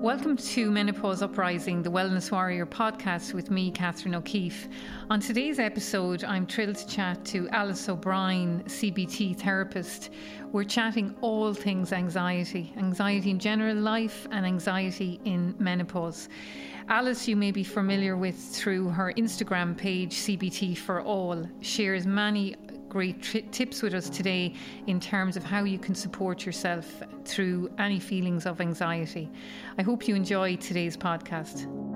Welcome to Menopause Uprising, the Wellness Warrior podcast with me, Catherine O'Keefe. On today's episode, I'm thrilled to chat to Alice O'Brien, CBT therapist. We're chatting all things anxiety, anxiety in general life and anxiety in menopause. Alice, you may be familiar with through her Instagram page, CBT for All, shares many great tri- tips with us today in terms of how you can support yourself through any feelings of anxiety. I hope you enjoy today's podcast.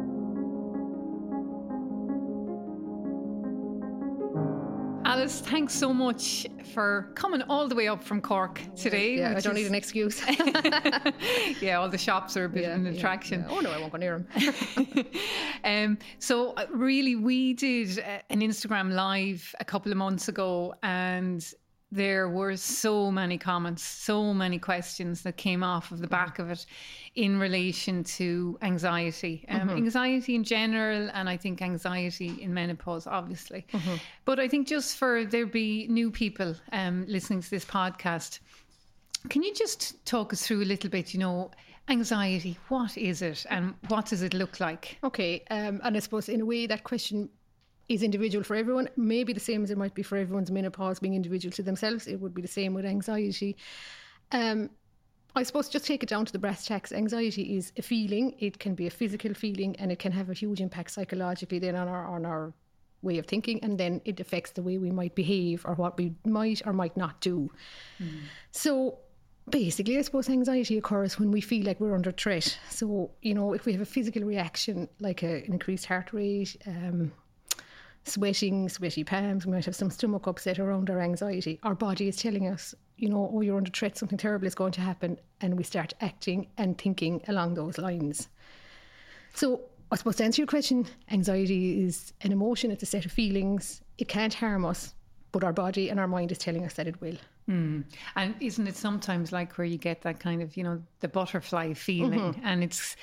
Alice, thanks so much for coming all the way up from Cork today. Yeah, I don't is... need an excuse. yeah, all the shops are a bit yeah, of an attraction. Yeah, yeah. Oh no, I won't go near them. um, so uh, really, we did uh, an Instagram live a couple of months ago, and there were so many comments, so many questions that came off of the back of it in relation to anxiety, um, mm-hmm. anxiety in general, and I think anxiety in menopause, obviously. Mm-hmm. But I think just for there be new people um, listening to this podcast, can you just talk us through a little bit, you know, anxiety, what is it and what does it look like? Okay, um, and I suppose in a way that question is individual for everyone. Maybe the same as it might be for everyone's menopause being individual to themselves. It would be the same with anxiety. Um, I suppose just take it down to the brass tacks. Anxiety is a feeling. It can be a physical feeling, and it can have a huge impact psychologically then on our on our way of thinking, and then it affects the way we might behave or what we might or might not do. Mm. So basically, I suppose anxiety occurs when we feel like we're under threat. So, you know, if we have a physical reaction like a, an increased heart rate, um, sweating, sweaty palms. We might have some stomach upset around our anxiety. Our body is telling us, you know, oh, you're under threat, something terrible is going to happen. And we start acting and thinking along those lines. So, I suppose to answer your question, anxiety is an emotion, it's a set of feelings. It can't harm us, but our body and our mind is telling us that it will. Mm. And isn't it sometimes like where you get that kind of, you know, the butterfly feeling? Mm-hmm. And it's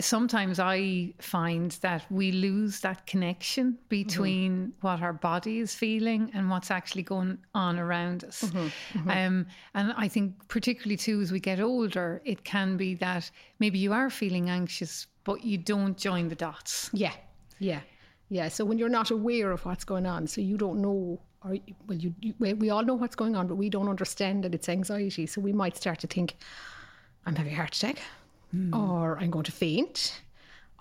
sometimes I find that we lose that connection between mm-hmm. what our body is feeling and what's actually going on around us. Mm-hmm. mm-hmm. Um, and I think, particularly too, as we get older, it can be that maybe you are feeling anxious, but you don't join the dots. Yeah. Yeah. Yeah. So when you're not aware of what's going on, so you don't know or well, you, you, we all know what's going on, but we don't understand that it's anxiety. So we might start to think, I'm having a heart attack, mm. or I'm going to faint,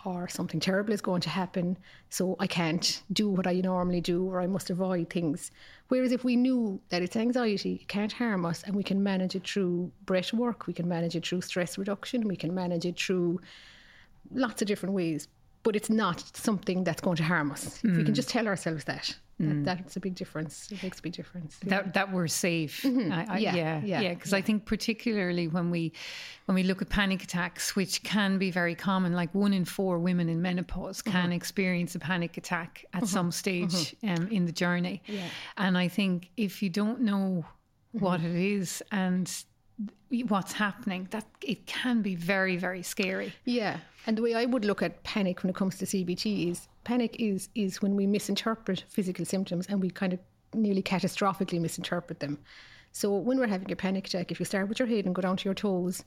or something terrible is going to happen. So I can't do what I normally do, or I must avoid things. Whereas if we knew that it's anxiety, it can't harm us, and we can manage it through breath work, we can manage it through stress reduction, we can manage it through lots of different ways. But it's not something that's going to harm us. Mm. If we can hmm. just tell ourselves that Mm. That, that's a big difference. It makes a big difference. Yeah. That that we're safe. Mm-hmm. I, I, yeah, yeah, yeah. Because yeah, I think particularly when we when we look at panic attacks, which can be very common, like one in four women in menopause can mm-hmm. experience a panic attack at mm-hmm. some stage mm-hmm. um, in the journey. Yeah. And I think if you don't know what mm-hmm. it is and what's happening that it can be very very scary. Yeah and the way i would look at panic when it comes to cbt is panic is is when we misinterpret physical symptoms and we kind of nearly catastrophically misinterpret them. So when we're having a panic attack if you start with your head and go down to your toes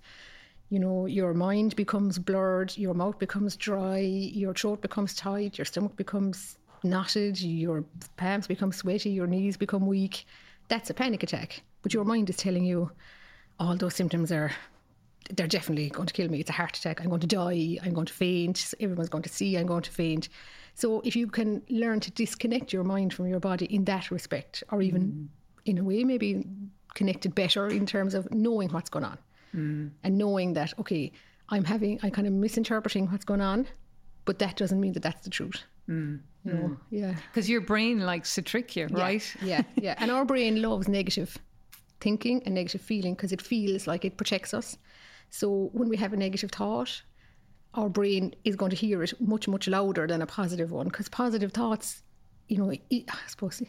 you know your mind becomes blurred your mouth becomes dry your throat becomes tight your stomach becomes knotted your palms become sweaty your knees become weak that's a panic attack. But your mind is telling you all those symptoms are they're definitely going to kill me. It's a heart attack. I'm going to die. I'm going to faint. Everyone's going to see I'm going to faint. So if you can learn to disconnect your mind from your body in that respect, or even mm. in a way, maybe connected better in terms of knowing what's going on mm. and knowing that, okay, I'm having, I'm kind of misinterpreting what's going on, but that doesn't mean that that's the truth. Mm. You know? Yeah. Because your brain likes to trick you, yeah, right? Yeah, yeah. And our brain loves negative thinking and negative feeling because it feels like it protects us. So when we have a negative thought, our brain is going to hear it much, much louder than a positive one because positive thoughts, you know, I suppose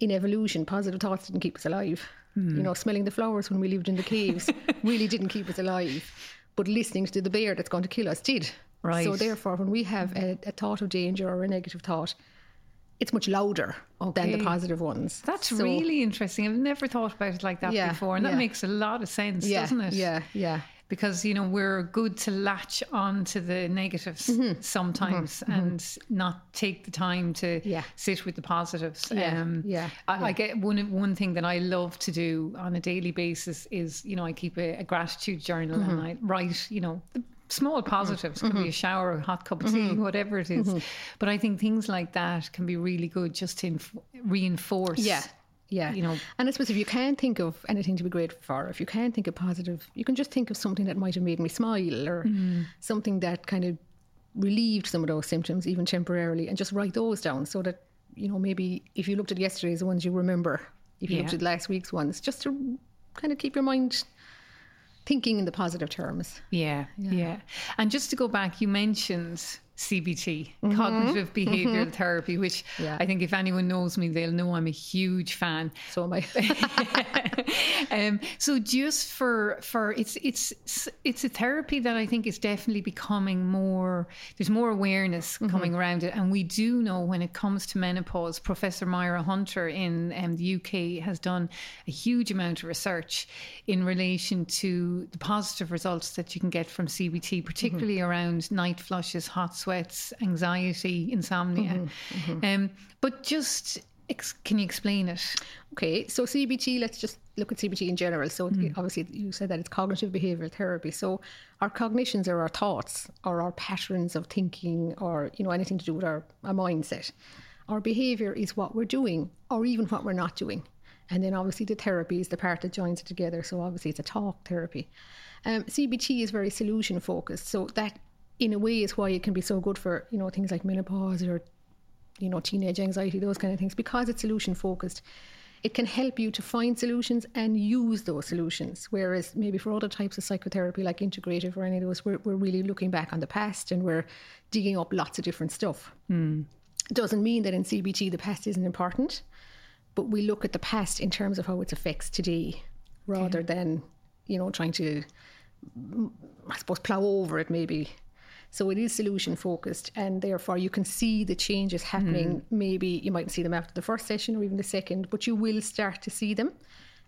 in evolution, positive thoughts didn't keep us alive. Mm. You know, smelling the flowers when we lived in the caves really didn't keep us alive. But listening to the bear that's going to kill us did. Right. So therefore, when we have a, a thought of danger or a negative thought, it's much louder okay. than the positive ones. That's so, really interesting. I've never thought about it like that yeah, before, and that makes a lot of sense, yeah, doesn't it? Yeah, yeah. because you know we're good to latch on to the negatives Mm-hmm. sometimes and not take the time to Yeah. sit with the positives. Yeah, yeah, I, I get one one thing that I love to do on a daily basis is you know I keep a, a gratitude journal and Mm-hmm. I write you know. The, Small positives could be mm-hmm. a shower, a hot cup of tea, Mm-hmm. whatever it is. Mm-hmm. But I think things like that can be really good just to inf- reinforce. Yeah. Yeah. You know. and I suppose if you can't think of anything to be grateful for, if you can't think of positive, you can just think of something that might have made me smile or mm-hmm. something that kind of relieved some of those symptoms, even temporarily, and just write those down so that, you know, maybe if you looked at yesterday's ones, you remember. If you looked at last week's ones, just to kind of keep your mind thinking in the positive terms. Yeah, yeah, And just to go back, you mentioned CBT, cognitive behavioral therapy, which Yeah. I think if anyone knows me, they'll know I'm a huge fan. So am I. um, so just for for it's it's it's a therapy that I think is definitely becoming more. There's more awareness coming around it, and we do know when it comes to menopause. Professor Myra Hunter in um, the UK has done a huge amount of research in relation to the positive results that you can get from CBT, particularly around night flushes, hot sweats, anxiety, insomnia. Um, but just. Ex- can you explain it? Okay, so CBT, let's just look at CBT in general. So, it- obviously, you said that it's cognitive behavioral therapy. So, our cognitions are our thoughts or our patterns of thinking or, you know, anything to do with our, our mindset. Our behavior is what we're doing or even what we're not doing. And then, obviously, the therapy is the part that joins it together. So, obviously, it's a talk therapy. Um, CBT is very solution focused. So, that in a way is why it can be so good for, you know, things like menopause or you know, teenage anxiety, those kind of things, because it's solution focused, it can help you to find solutions and use those solutions. Whereas maybe for other types of psychotherapy, like integrative or any of those, we're, we're really looking back on the past and we're digging up lots of different stuff. Doesn't mean that in CBT the past isn't important, but we look at the past in terms of how it affects today rather than, you know, trying to, mm, I suppose, plow over it maybe. So it is solution focused, and therefore you can see the changes happening. Mm-hmm. Maybe you mightn't see them after the first session or even the second, but you will start to see them.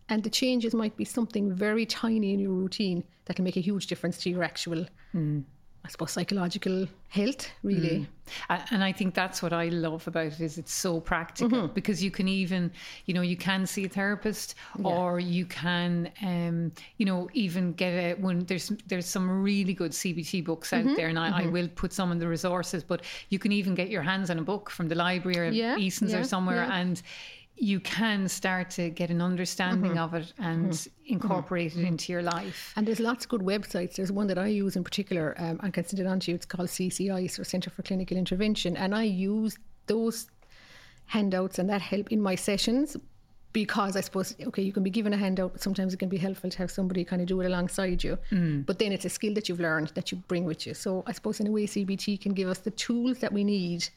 And the changes might be something very tiny in your routine that can make a huge difference to your actual, mm. I suppose, psychological health, really. Mm. A- And I think that's what I love about it is it's so practical mm-hmm. because you can even, you know, you can see a therapist or you can, um, you know, even get a when there's there's some really good CBT books out mm-hmm. there, and I, I mm-hmm. will put some in the resources. But you can even get your hands on a book from the library or Yeah, Eason's yeah, or somewhere, yeah. and you can start to get an understanding mm-hmm. of it and mm-hmm. incorporate it mm-hmm. into your life. And there's lots of good websites. There's one that I use in particular, um, I can send it on to you. It's called CCI, so Centre for Clinical Intervention. And I use those handouts and that help in my sessions because I suppose, okay, you can be given a handout, but sometimes it can be helpful to have somebody kind of do it alongside you. Mm. But then it's a skill that you've learned that you bring with you. So I suppose, in a way, CBT can give us the tools that we need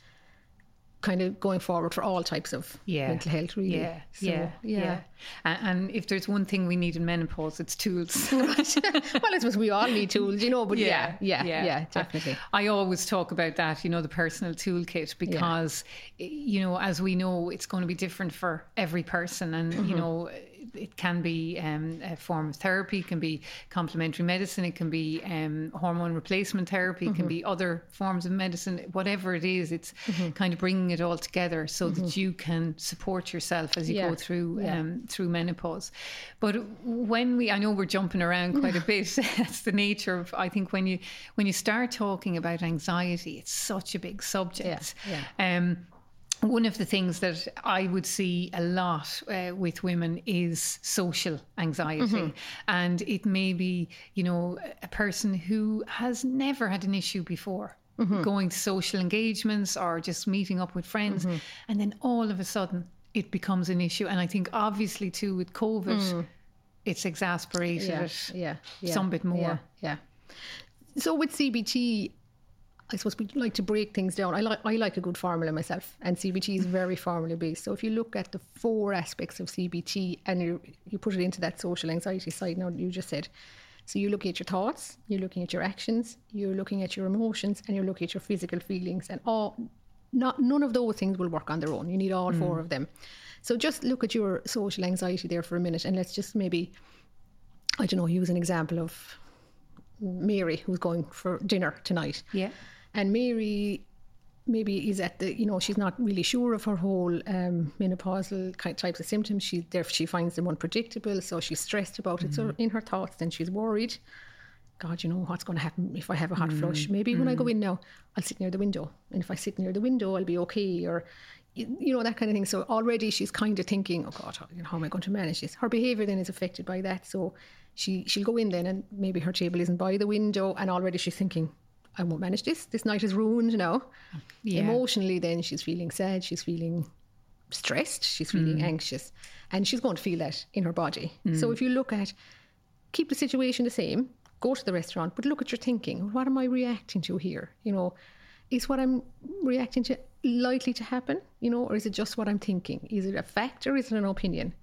kind of going forward for all types of yeah. mental health, really. Yeah, So, yeah, yeah. And, and if there's one thing we need in menopause, it's tools. well, I suppose we all need tools, you know, but yeah, yeah, yeah, definitely. I, I always talk about that, you know, the personal toolkit because, you know, as we know, it's going to be different for every person. And, Mm-hmm. you know, it can be um, a form of therapy, it can be complementary medicine, it can be um, hormone replacement therapy, it can Mm-hmm. be other forms of medicine, whatever it is, it's Mm-hmm. kind of bringing it all together so that you can support yourself as you Yeah. go through Yeah. um, through menopause. But when we, I know we're jumping around quite a bit. That's the nature of. I think when you when you start talking about anxiety, it's such a big subject. Yeah, Um, one of the things that I would see a lot uh, with women is social anxiety. Mm-hmm. And it may be, you know, a person who has never had an issue before. Mm-hmm. Going to social engagements or just meeting up with friends. Mm-hmm. And then all of a sudden it becomes an issue. And I think obviously too with COVID, it's exasperated Mm. yeah, yeah, yeah, some bit more. Yeah, yeah. So with CBT, I suppose we like to break things down. I like I like a good formula myself, and CBT is very formula based. So if you look at the four aspects of CBT and you you put it into that social anxiety side, now you just said. So you're looking at your thoughts, you're looking at your actions, you're looking at your emotions, and you're looking at your physical feelings, and all not none of those things will work on their own. You need all four mm. of them. So just look at your social anxiety there for a minute, and let's just maybe I don't know, use an example of Mary, who's going for dinner tonight. Yeah. And Mary maybe is at the, you know, she's not really sure of her whole um, menopausal types of symptoms. She there she finds them unpredictable, so she's stressed about it. So mm-hmm. in her thoughts, then she's worried. God, you know what's going to happen if I have a hot flush? Mm-hmm. Maybe when I go mm-hmm. in now, I'll sit near the window, and if I sit near the window, I'll be okay, or you know that kind of thing. So already she's kind of thinking, oh God, you know, how am I going to manage this? Her behaviour then is affected by that. So she she'll go in then, and maybe her table isn't by the window, and already she's thinking, I won't manage this. This night is ruined now. Yeah. Emotionally, then she's feeling sad. She's feeling stressed. She's feeling mm. anxious, and she's going to feel that in her body. So mm. if you look at keep the situation the same, go to the restaurant, but look at your thinking. What am I reacting to here? You know, is what I'm reacting to likely to happen? You know, or is it just what I'm thinking? Is it a fact or is it an opinion?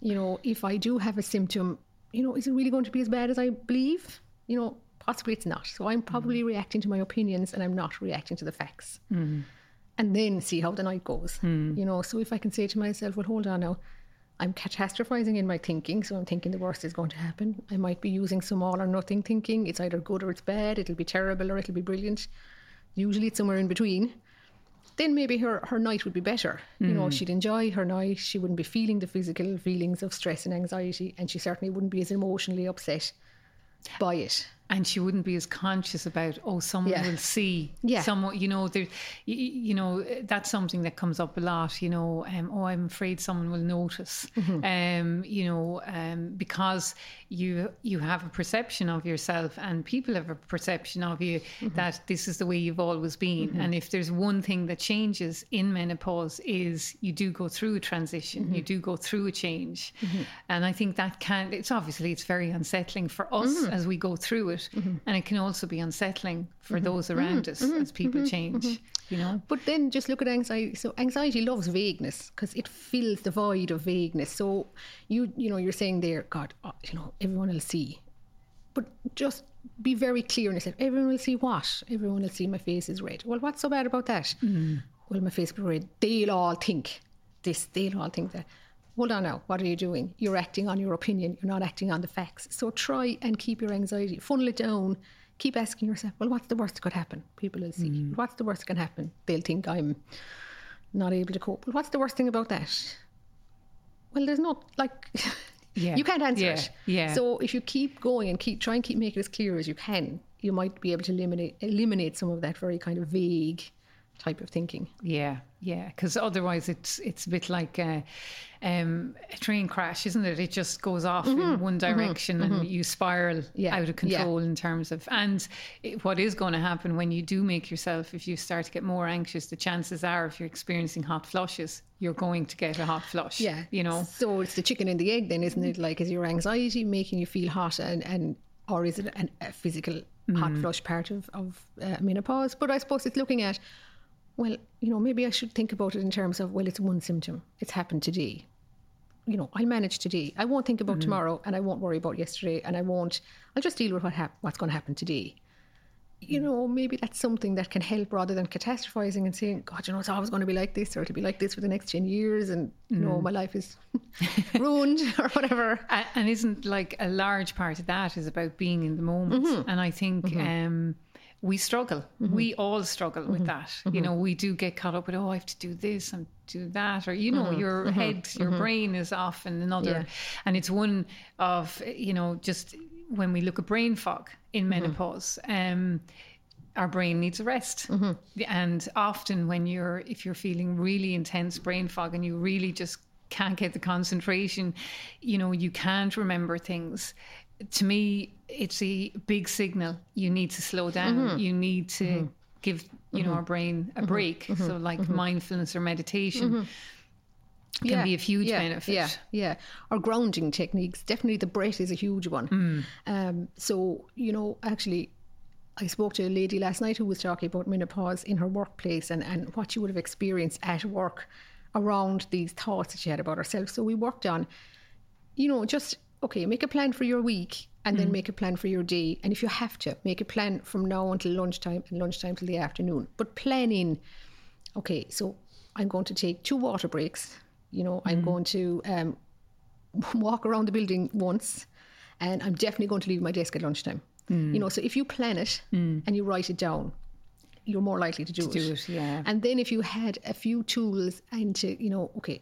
You know, if I do have a symptom, you know, is it really going to be as bad as I believe? You know, possibly it's not. So I'm probably mm. reacting to my opinions and I'm not reacting to the facts. Mm. And then see how the night goes. Mm. You know, so if I can say to myself, well, hold on now, I'm catastrophizing in my thinking, so I'm thinking the worst is going to happen. I might be using some all or nothing thinking. It's either good or it's bad. It'll be terrible or it'll be brilliant. Usually it's somewhere in between. Then maybe her, her night would be better. You know, she'd enjoy her night. She wouldn't be feeling the physical feelings of stress and anxiety, and she certainly wouldn't be as emotionally upset by it. And she wouldn't be as conscious about oh someone Yeah. will see Yeah. someone you know there you, you know that's something that comes up a lot you know um, oh i'm afraid someone will notice Mm-hmm. um you know um because you you have a perception of yourself and people have a perception of you Mm-hmm. that this is the way you've always been and if there's one thing that changes in menopause is you do go through a transition Mm-hmm. you do go through a change and i think that can it's obviously it's very unsettling for us Mm-hmm. as we go through it Mm-hmm. and it can also be unsettling for mm-hmm. those around mm-hmm. us as people change you know But then just look at anxiety. So anxiety loves vagueness because it fills the void of vagueness. So you you know you're saying there, God, oh, you know everyone will see, but just be very clear in yourself. Everyone will see what? Everyone will see my face is red. Well, what's so bad about that? Well, my face is red. They'll all think this. They'll all think that. Hold on now. What are you doing? You're acting on your opinion. You're not acting on the facts. So try and keep your anxiety, funnel it down. Keep asking yourself, well, what's the worst that could happen? People will see. Mm. What's the worst that can happen? They'll think I'm not able to cope. Well, what's the worst thing about that? Well, there's not like Yeah. you can't answer Yeah. it. Yeah. So if you keep going and keep try and keep making it as clear as you can, you might be able to eliminate eliminate some of that very kind of vague type of thinking. Yeah, yeah, because otherwise it's it's a bit like a, um, a train crash, isn't it? It just goes off in one direction and you spiral Mm-hmm. Yeah, out of yeah. control in terms of. And it, what is going to happen when you do make yourself, if you start to get more anxious, the chances are, if you're experiencing hot flushes, you're going to get a hot flush. Yeah. you know. So it's the chicken and the egg then, isn't it? Like is your anxiety making you feel hot and, and or is it an, a physical hot flush part of, of uh, menopause? But I suppose it's looking at, well, you know, maybe I should think about it in terms of, well, it's one symptom. It's happened today. You know, I'll manage today. I won't think about tomorrow and I won't worry about yesterday and I won't, I'll just deal with what hap- what's going to happen today. You know, maybe that's something that can help rather than catastrophizing and saying, God, you know, it's always going to be like this or it'll be like this for the next 10 years and, you know, my life is ruined or whatever. And isn't like a large part of that is about being in the moment Mm-hmm. and i think um we struggle we all struggle with that Mm-hmm. you know we do get caught up with oh i have to do this and do that or you know Mm-hmm. your head your brain is off in another Yeah. and it's one of you know just when we look at brain fog in Mm-hmm. menopause um our brain needs a rest Mm-hmm. and often when you're if you're feeling really intense brain fog and you really just can't get the concentration you know you can't remember things to me it's a big signal. You need to slow down. Mm-hmm. you need to give you know our brain a break. So like mindfulness or meditation can be a huge yeah, benefit. Yeah, yeah. Or grounding techniques. Definitely the breath is a huge one. Mm. Um, so, you know, actually, I spoke to a lady last night who was talking about menopause in her workplace and, and what she would have experienced at work around these thoughts that she had about herself. So we worked on, you know, just, okay, make a plan for your week and then mm. make a plan for your day. And if you have to, make a plan from now until lunchtime and lunchtime till the afternoon. But plan in, okay, so I'm going to take two water breaks. You know, I'm mm. going to um, walk around the building once, and I'm definitely going to leave my desk at lunchtime. You know, mm. so if you plan it and you write it down, you're more likely to do, do it, yeah. And then if you had a few tools and to, you know, okay,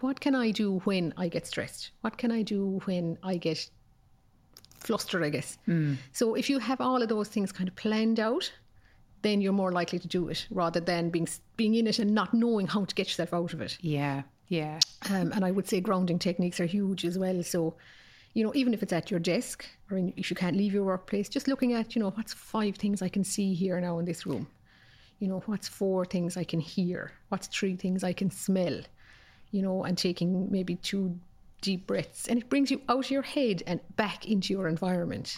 what can I do when I get stressed? What can I do when I get flustered, I guess? So if you have all of those things kind of planned out, then you're more likely to do it rather than being being in it and not knowing how to get yourself out of it. Yeah, yeah. Um, and I would say grounding techniques are huge as well. So, you know, even if it's at your desk or in, if you can't leave your workplace, just looking at, you know, what's five things I can see here now in this room? You know, what's four things I can hear? What's three things I can smell? You know, and taking maybe two deep breaths. And it brings you out of your head and back into your environment.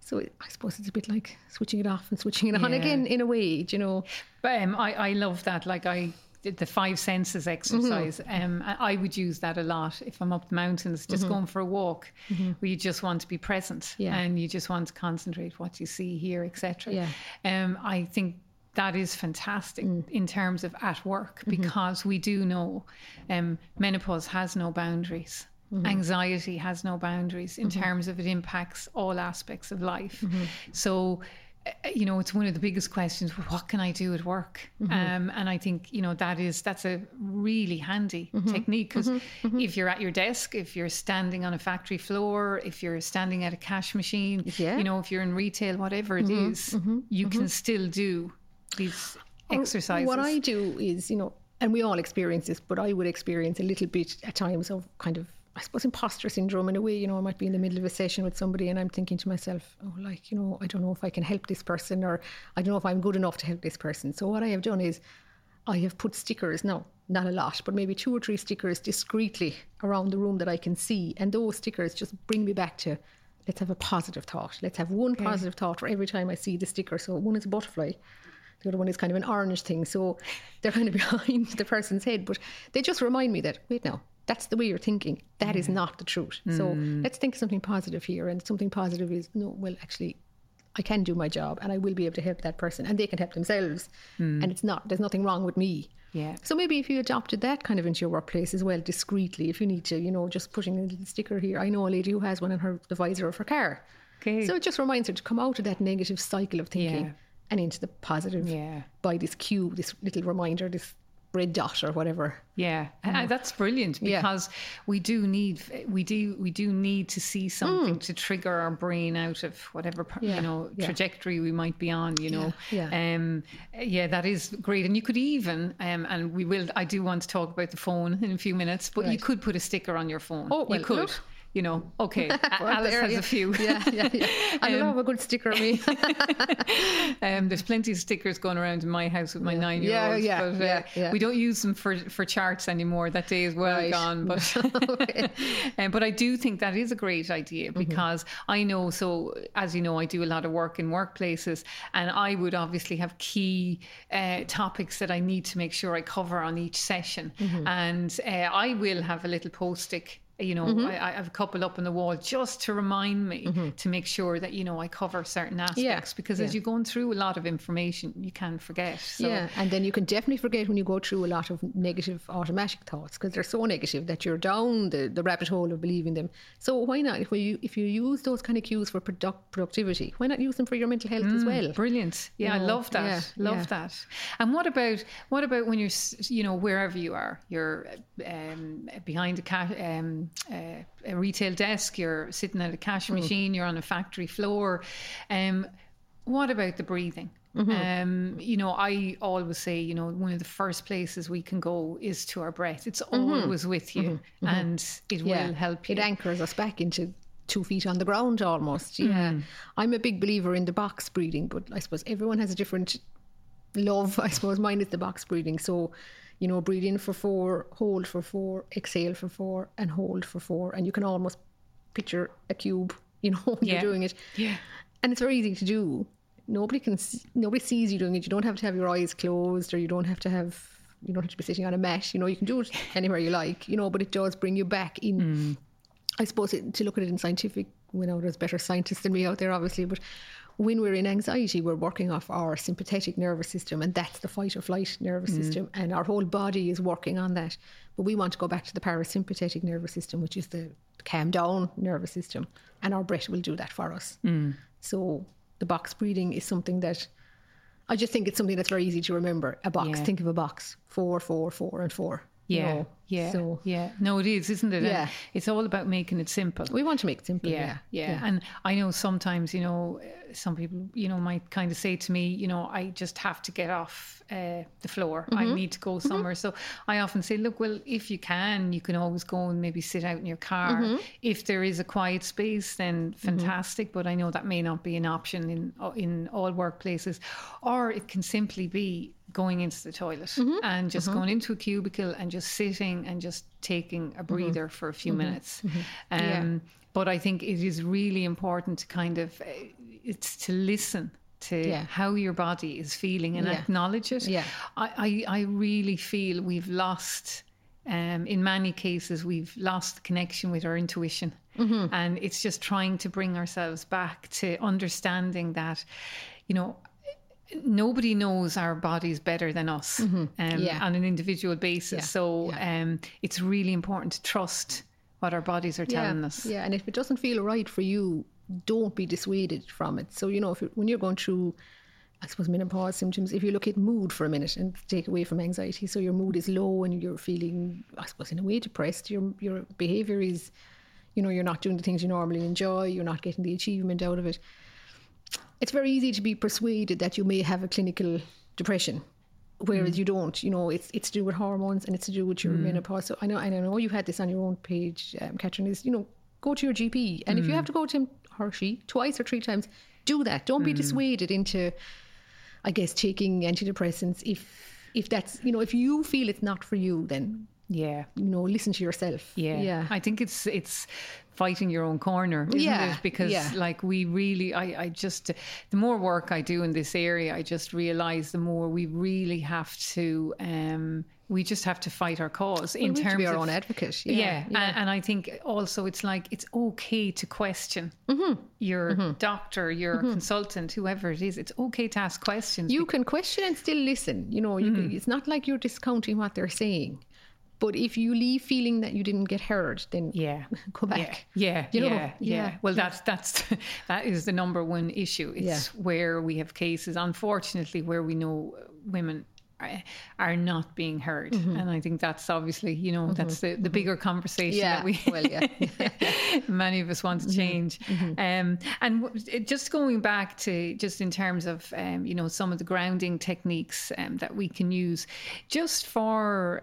So I suppose it's a bit like switching it off and switching it on Yeah. again in a way, you know. But um, I, I love that. Like I did the five senses exercise. Mm-hmm. Um, I would use that a lot if I'm up the mountains, just going for a walk, where you just want to be present Mm-hmm. Yeah. and you just want to concentrate what you see here, etc. Yeah. Um, I think that is fantastic Mm. in terms of at work Mm-hmm. because we do know um, menopause has no boundaries. Mm-hmm. Anxiety has no boundaries in terms of it impacts all aspects of life. Mm-hmm. So, uh, you know, it's one of the biggest questions. What can I do at work? Mm-hmm. Um, and I think you know that is that's a really handy Mm-hmm. technique because if you're at your desk, if you're standing on a factory floor, if you're standing at a cash machine, Yeah. you know, if you're in retail, whatever it is, you can still do these exercises. What I do is, you know, and we all experience this, but I would experience a little bit at times of kind of, I suppose, imposter syndrome in a way. You know, I might be in the middle of a session with somebody and I'm thinking to myself, oh, like, you know, I don't know if I can help this person or I don't know if I'm good enough to help this person. So what I have done is I have put stickers, no, not a lot, but maybe two or three stickers discreetly around the room that I can see. And those stickers just bring me back to let's have a positive thought. Let's have one positive thought for every time I see the sticker. So one is a butterfly. The other one is kind of an orange thing. So they're kind of behind the person's head. But they just remind me that, wait now, that's the way you're thinking. That is mm. not the truth. So mm. let's think something positive here. And something positive is, no, well, actually, I can do my job and I will be able to help that person and they can help themselves. Mm. And it's not, there's nothing wrong with me. Yeah. So maybe if you adopted that kind of into your workplace as well, discreetly, if you need to, you know, just putting a little sticker here. I know a lady who has one in her the visor of her car. Okay. So it just reminds her to come out of that negative cycle of thinking Yeah. And into the positive Yeah. by this cue, this little reminder, this red dot or whatever. Yeah, and and that's brilliant Yeah. because we do need we do we do need to see something to trigger our brain out of whatever Mm. Yeah, you know yeah. trajectory we might be on. You know, Yeah, um, yeah, that is great. And you could even um, and we will. I do want to talk about the phone in a few minutes, but you could put a sticker on your phone. Oh, well, you could. look. You know, okay. Alice there, has yeah. a few. Yeah, yeah, yeah. I love a good sticker, me. Um, there's plenty of stickers going around in my house with my nine year olds. Yeah, but uh, yeah, yeah. we don't use them for, for charts anymore. That day is well Right. gone. But um, but I do think that is a great idea Mm-hmm. because I know. So as you know, I do a lot of work in workplaces, and I would obviously have key uh, topics that I need to make sure I cover on each session, Mm-hmm. and uh, I will have a little post-it you know, Mm-hmm. I, I have a couple up on the wall just to remind me to make sure that you know I cover certain aspects because as you're going through a lot of information, you can forget. So yeah, and then you can definitely forget when you go through a lot of negative automatic thoughts because they're so negative that you're down the, the rabbit hole of believing them. So why not if you if you use those kind of cues for product, productivity, why not use them for your mental health as well? brilliant. Yeah, I know, love that. yeah, love yeah. that. And what about what about when you're you know wherever you are, you're um, behind a ca- um, a retail desk, you're sitting at a cash Hmm. machine, you're on a factory floor. Um, what about the breathing? Mm-hmm. Um, you know, I always say, you know, one of the first places we can go is to our breath. It's always with you, and it Mm-hmm. Yeah, will help you. It anchors us back into two feet on the ground almost. Yeah. Mm. I'm a big believer in the box breathing, but I suppose everyone has a different love. I suppose mine is the box breathing. So, you know, breathe in for four, hold for four, exhale for four, and hold for four. And you can almost picture a cube, you know, when Yeah. you're doing it. Yeah. And it's very easy to do. Nobody can, see, nobody sees you doing it. You don't have to have your eyes closed, or you don't have to have, you don't have to be sitting on a mat. You know, you can do it anywhere you like. You know, but it does bring you back in. Mm. I suppose it, to look at it in scientific, you know there's better scientists than me out there, obviously, but when we're in anxiety, we're working off our sympathetic nervous system, and that's the fight or flight nervous mm. system, and our whole body is working on that. But we want to go back to the parasympathetic nervous system, which is the calm down nervous system, and our breath will do that for us. Mm. So the box breathing is something that I just think it's something that's very easy to remember. A box. Yeah. Think of a box. Four, four, four, and four. you Yeah, know. Yeah, So yeah. No, it is, isn't it? And Yeah. it's all about making it simple. we want to make it simple. yeah, Yeah. yeah, And I know sometimes, you know, some people, you know, might kind of say to me, you know, I just have to get off uh, the floor. I Mm-hmm. need to go somewhere. So I often say, look, well, if you can, you can always go and maybe sit out in your car. Mm-hmm. If there is a quiet space, then fantastic. But I know that may not be an option in in all workplaces, or it can simply be going into the toilet Mm-hmm. and just going into a cubicle and just sitting and just taking a breather for a few minutes. Um, Mm-hmm. Yeah. But I think it is really important to kind of uh, it's to listen to Yeah. how your body is feeling and Yeah. acknowledge it. Yeah. I, I, I really feel we've lost. Um, in many cases, we've lost the connection with our intuition, Mm-hmm. and it's just trying to bring ourselves back to understanding that, you know, nobody knows our bodies better than us um, Mm-hmm. Yeah. on an individual basis. Yeah. So Um, it's really important to trust what our bodies are telling yeah. us. Yeah, and if it doesn't feel right for you, don't be dissuaded from it. So you know, if you when you're going through, I suppose menopause symptoms, if you look at mood for a minute and take away from anxiety, so your mood is low and you're feeling, I suppose, in a way depressed. Your your behaviour is, you know, you're not doing the things you normally enjoy. You're not getting the achievement out of it. It's very easy to be persuaded that you may have a clinical depression. Whereas mm. you don't, you know, it's it's to do with hormones and it's to do with your mm. menopause. So I know, I know you had this on your own page, um, Catherine. Is you know, go to your GP, and if you mm. have to go to him or she twice or three times, do that. Don't be dissuaded into, I guess, taking antidepressants. If if that's you know, if you feel it's not for you, then Yeah. you know, listen to yourself. Yeah. yeah, I think it's it's fighting your own corner, isn't Yeah, it? Because yeah. like we really I, I just the more work I do in this area, I just realize the more we really have to um we just have to fight our cause in we terms to be our of own advocate. yeah, Yeah, And, and I think also it's like it's okay to question Mm-hmm. your doctor, your consultant, whoever it is. It's okay to ask questions. you can question and still listen. You know, you can, it's not like you're discounting what they're saying. But if you leave feeling that you didn't get heard, then yeah. go back. Yeah, You know, yeah, yeah, yeah, Well, that's that's that is the number one issue. It's Yeah. where we have cases, unfortunately, where we know women are, not being heard, Mm-hmm. and I think that's obviously you know that's the, the bigger conversation Yeah, that we well, yeah. many of us want to change. Um, and w- just going back to just in terms of um, you know some of the grounding techniques um, that we can use, just for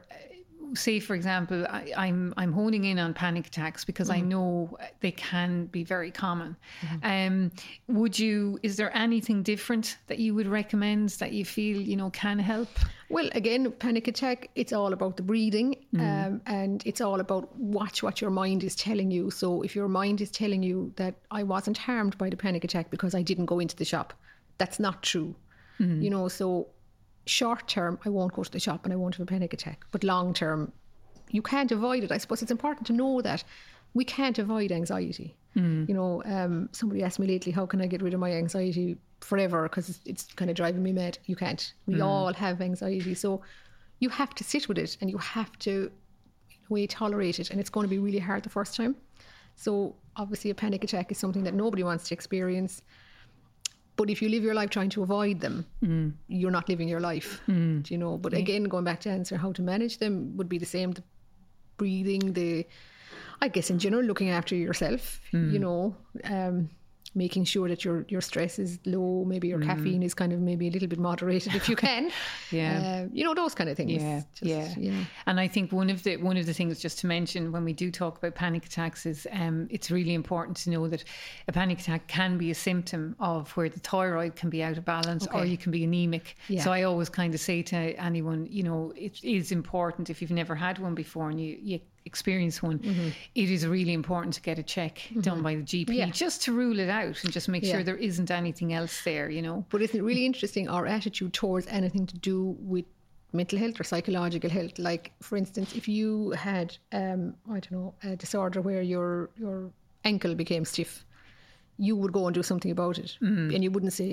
say for example I, I'm I'm honing in on panic attacks because I know they can be very common. Um, would you? Is there anything different that you would recommend that you feel you know can help? Well, again, panic attack, it's all about the breathing um, and it's all about watch what your mind is telling you. So if your mind is telling you that I wasn't harmed by the panic attack because I didn't go into the shop, that's not true. You know, so short term, I won't go to the shop and I won't have a panic attack. But long term, you can't avoid it. I suppose it's important to know that we can't avoid anxiety. You know, um, somebody asked me lately, how can I get rid of my anxiety forever? Because it's, it's kind of driving me mad. You can't. We all have anxiety. So you have to sit with it and you have to, way, tolerate it. And it's going to be really hard the first time. So obviously, a panic attack is something that nobody wants to experience. But if you live your life trying to avoid them, mm. you're not living your life. Mm. Do you know? But again, going back to answer how to manage them would be the same. The breathing, the I guess in general, looking after yourself. You mm. know, um, making sure that your your stress is low. Maybe your caffeine is kind of maybe a little bit moderated if you can. Yeah. Uh, you know those kind of things. Yeah, Just- yeah, yeah. And I think one of the one of the things just to mention when we do talk about panic attacks is um, it's really important to know that a panic attack can be a symptom of where the thyroid can be out of balance or you can be anemic. Yeah. So I always kind of say to anyone, you know, it is important if you've never had one before and you, you experience one, Mm-hmm. it is really important to get a check done by the GP Yeah. just to rule it out and just make Yeah. sure there isn't anything else there, you know. But isn't it really interesting our attitude towards anything to do with mental health or psychological health? Like, for instance, if you had, um, I don't know, a disorder where your your ankle became stiff, you would go and do something about it, and you wouldn't say,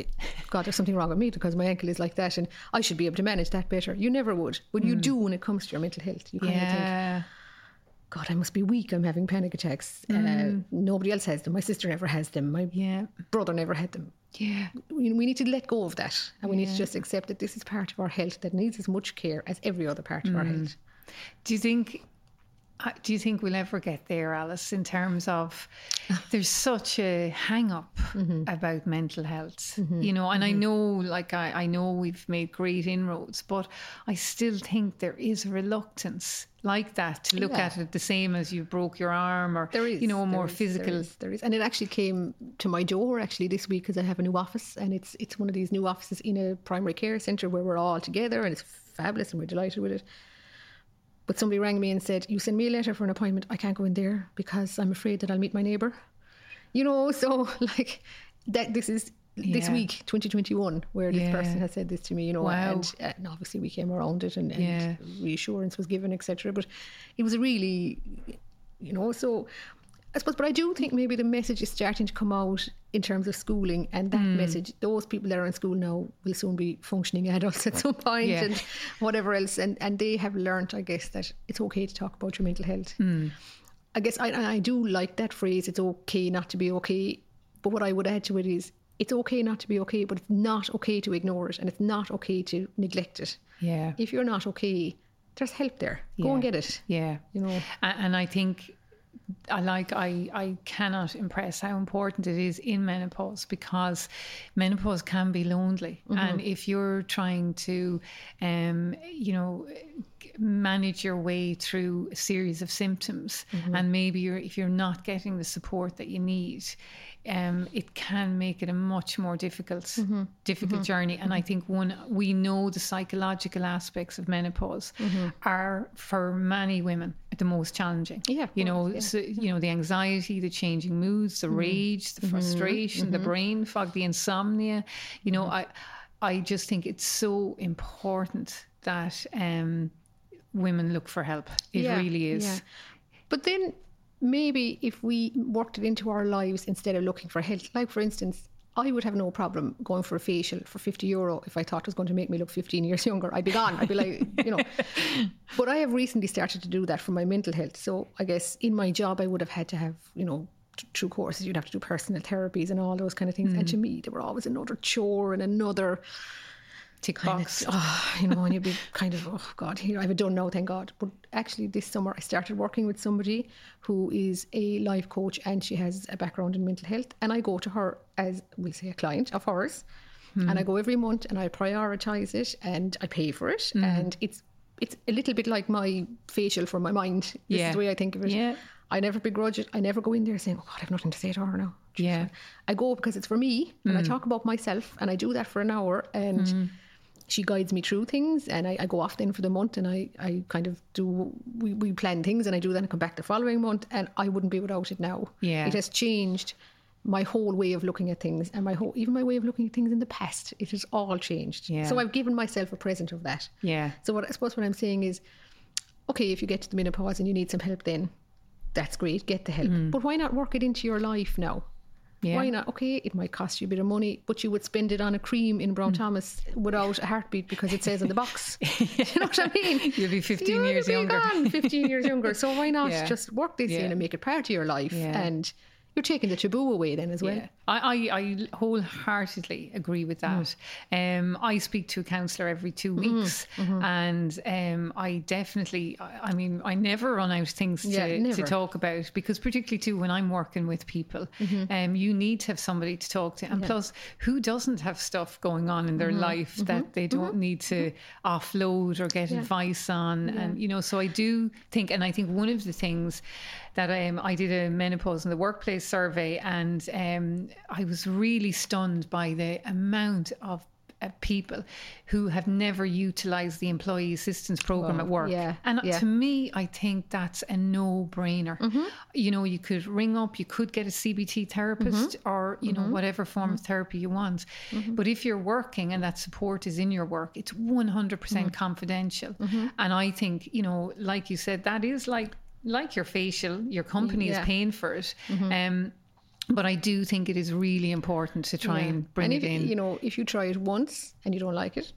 "God, there's something wrong with me because my ankle is like that, and I should be able to manage that better." You never would, but you do when it comes to your mental health. You kind of think, Yeah. God, I must be weak. I'm having panic attacks. Uh, nobody else has them. My sister never has them. My Yeah. brother never had them. Yeah. We, we need to let go of that, and we need to just accept that this is part of our health that needs as much care as every other part of our health. Do you think? Do you think we'll ever get there, Alice? In terms of, there's such a hang up mm-hmm. about mental health, mm-hmm. you know. And I mm-hmm. know, like I, I know we've made great inroads, but I still think there is a reluctance like that to look Yeah. at it the same as you broke your arm, or There is, you know, a there more is, physical. is, there is, and it actually came to my door actually this week because I have a new office, and it's it's one of these new offices in a primary care centre where we're all together, and it's fabulous, and we're delighted with it. But somebody rang me and said, "You send me a letter for an appointment. I can't go in there because I'm afraid that I'll meet my neighbour." You know, so like that. This is this Yeah. week, 2021, where this person has said this to me. You know, Wow. and, and obviously we came around it, and, and Yeah. reassurance was given, etc. But it was a really you know so i suppose but i do think maybe the message is starting to come out in terms of schooling and that Hmm. message those people that are in school now will soon be functioning adults at some point Yeah. and whatever else and and they have learned i guess that it's okay to talk about your mental health Hmm. i guess I, I do like that phrase it's okay not to be okay but what i would add to it is it's okay not to be okay but it's not okay to ignore it and it's not okay to neglect it Yeah. if you're not okay there's help there go and get it Yeah. you know A- and I think I like I I cannot impress how important it is in menopause because menopause can be lonely. Mm-hmm. And if you're trying to um you know manage your way through a series of symptoms mm-hmm. and maybe you're if you're not getting the support that you need um, it can make it a much more difficult mm-hmm. difficult journey. And I think one we know the psychological aspects of menopause are for many women the most challenging. Yeah, you know course, so, you know the anxiety the changing moods the mm-hmm. rage the mm-hmm. frustration the mm-hmm. brain fog the insomnia. You know I I just think it's so important that um women look for help. It Yeah, really is. yeah. But then maybe if we worked it into our lives instead of looking for help, like for instance, I would have no problem going for a facial for 50 euro if I thought it was going to make me look 15 years younger. I'd be gone. I'd be like, you know. But I have recently started to do that for my mental health. So I guess in my job, I would have had to have, you know, t- through courses, you'd have to do personal therapies and all those kind of things. And mm. to me, they were always another chore and another tick kind box of, oh, you know, and you'd be kind of, oh God, here I have it done now, thank God. But actually, this summer I started working with somebody who is a life coach and she has a background in mental health. And I go to her as, we'll say, a client of hers. Hmm. And I go every month and I prioritize it and I pay for it. Hmm. And it's it's a little bit like my facial for my mind. This Yeah. is the way I think of it. Yeah. I never begrudge it. I never go in there saying, "Oh God, I have nothing to say to her now." Yeah. I go because it's for me, and I hmm. talk about myself, and I do that for an hour, and she guides me through things, and I, I go off then for the month, and I, I kind of do we, we plan things, and I do that, and come back the following month, and I wouldn't be without it now. Yeah. it has changed my whole way of looking at things, and my whole even my way of looking at things in the past. It has all changed. Yeah. So I've given myself a present of that. yeah So what I suppose what I'm saying is, okay, if you get to the menopause and you need some help, then that's great, get the help. Mm. But why not work it into your life now? Yeah Why not? Okay, it might cost you a bit of money, but you would spend it on a cream in Brown hmm. Thomas without a heartbeat because it says on the box. you know what I mean? You'll be 15 You'll years be younger. gone 15 years younger. So why not Yeah. just work this Yeah. in and make it part of your life? And you're taking the taboo away then as well. Yeah, I, I, I wholeheartedly agree with that. Um, I speak to a counsellor every 2 weeks, and um, I definitely, I, I mean, I never run out of things to, Yeah, to talk about because, particularly too, when I'm working with people, um, you need to have somebody to talk to, and plus, who doesn't have stuff going on in their life that they don't need to offload or get advice on, and you know, so I do think, and I think one of the things that um, I did a menopause in the workplace survey, and um, I was really stunned by the amount of uh, people who have never utilised the employee assistance program at work. yeah, and yeah. to me, I think that's a no-brainer. Mm-hmm. You know, you could ring up, you could get a CBT therapist, mm-hmm. or you know mm-hmm. whatever form of therapy you want. But if you're working and that support is in your work, it's 100% confidential. And I think you know, like you said, that is like like your facial, your company Yeah. is paying for it. Um, but I do think it is really important to try Yeah. and bring and it in. You know, if you try it once and you don't like it,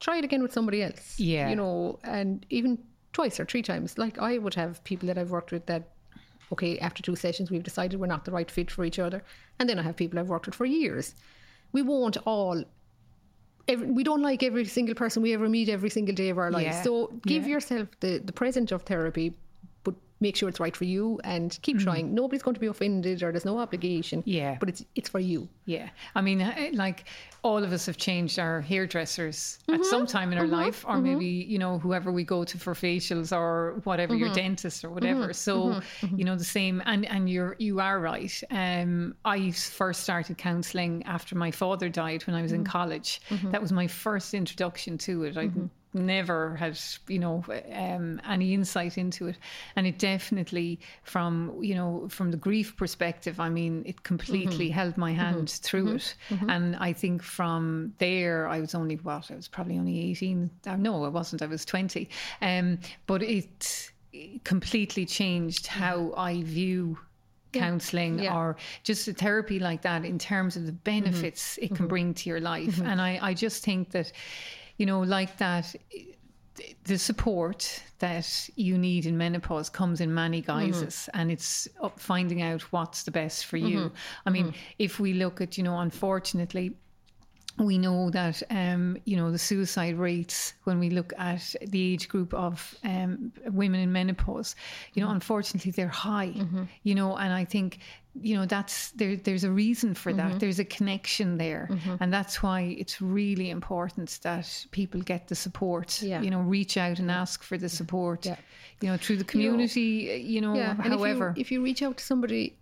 try it again with somebody else. Yeah. You know, and even twice or three times. Like I would have people that I've worked with that, okay, after two sessions, we've decided we're not the right fit for each other. And then I have people I've worked with for years. We won't all. Every, we don't like every single person we ever meet every single day of our lives. Yeah. So give Yeah. yourself the, the present of therapy, make sure it's right for you and keep Mm-hmm. trying. Nobody's going to be offended or there's no obligation. Yeah. But it's it's for you. Yeah. I mean, eh, like all of us have changed our hairdressers at mm-hmm. some time in our mm-hmm. life, or mm-hmm. maybe, you know, whoever we go to for facials or whatever, your dentist or whatever. So, you know, the same. And, and you're, you are right. Um, I first started counselling after my father died when I was in college. That was my first introduction to it. I never had, you know, um, any insight into it. And it definitely, from, you know, from the grief perspective, I mean, it completely mm-hmm. held my mm-hmm. hand through mm-hmm. it. And I think from there, I was only, what, I was probably only 18. Uh, no, I wasn't. I was 20. Um, but it completely changed how I view counseling Yeah. or just a therapy like that in terms of the benefits it can bring to your life. And I, I just think that, you know, like that, the support that you need in menopause comes in many guises mm-hmm. and it's uh, finding out what's the best for you. Mm-hmm. I mean, mm-hmm. if we look at, you know, unfortunately, we know that um, you know the suicide rates when we look at the age group of um, women in menopause, you know, unfortunately they're high. You know, and I think you know that's there. There's a reason for that. There's a connection there, and that's why it's really important that people get the support. Yeah. You know, reach out and ask for the support. Yeah. You know, through the community. You know, Yeah. and if you- however. if you, reach out to somebody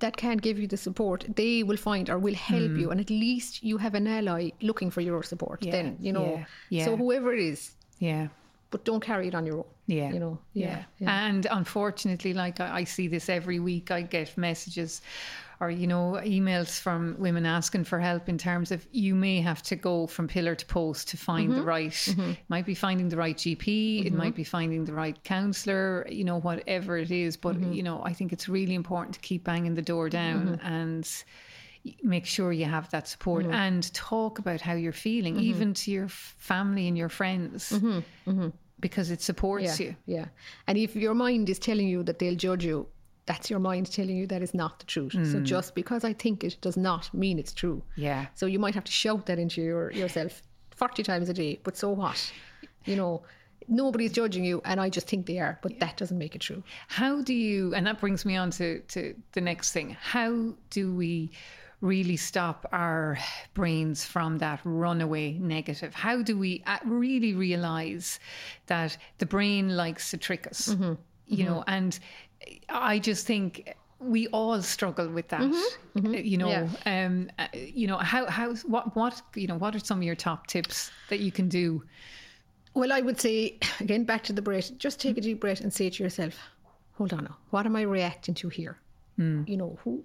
that can't give you the support, they will find or will help Hmm. you, and at least you have an ally looking for your support. Yeah, Then you know. yeah, Yeah. So whoever it is, yeah. but don't carry it on your own. Yeah. You know. Yeah. Yeah. And unfortunately, like I, I see this every week, I get messages or, you know, emails from women asking for help in terms of you may have to go from pillar to post to find Mm-hmm. the right, it might be finding the right GP, it might be finding the right counsellor, you know, whatever it is. But, Mm-hmm. you know, I think it's really important to keep banging the door down and make sure you have that support Mm-hmm. and talk about how you're feeling, even to your family and your friends, because it supports Mm-hmm. Yeah. you. Yeah. And if your mind is telling you that they'll judge you, that's your mind telling you that is not the truth. So mm. just because I think it does not mean it's true. Yeah. So you might have to shout that into your, yourself 40 times a day, but so what? You know, nobody's judging you, and I just think they are, but that doesn't make it true. How do you, and that brings me on to, to the next thing, how do we really stop our brains from that runaway negative? How do we uh, really realize that the brain likes to trick us? Mm-hmm. You know, mm-hmm. and I just think we all struggle with that. Uh, You know, Yeah. um, uh, you know how how what what you know what are some of your top tips that you can do? Well, I would say, again, back to the breath, just take a deep breath and say to yourself, hold on now, what am I reacting to here? You know, who,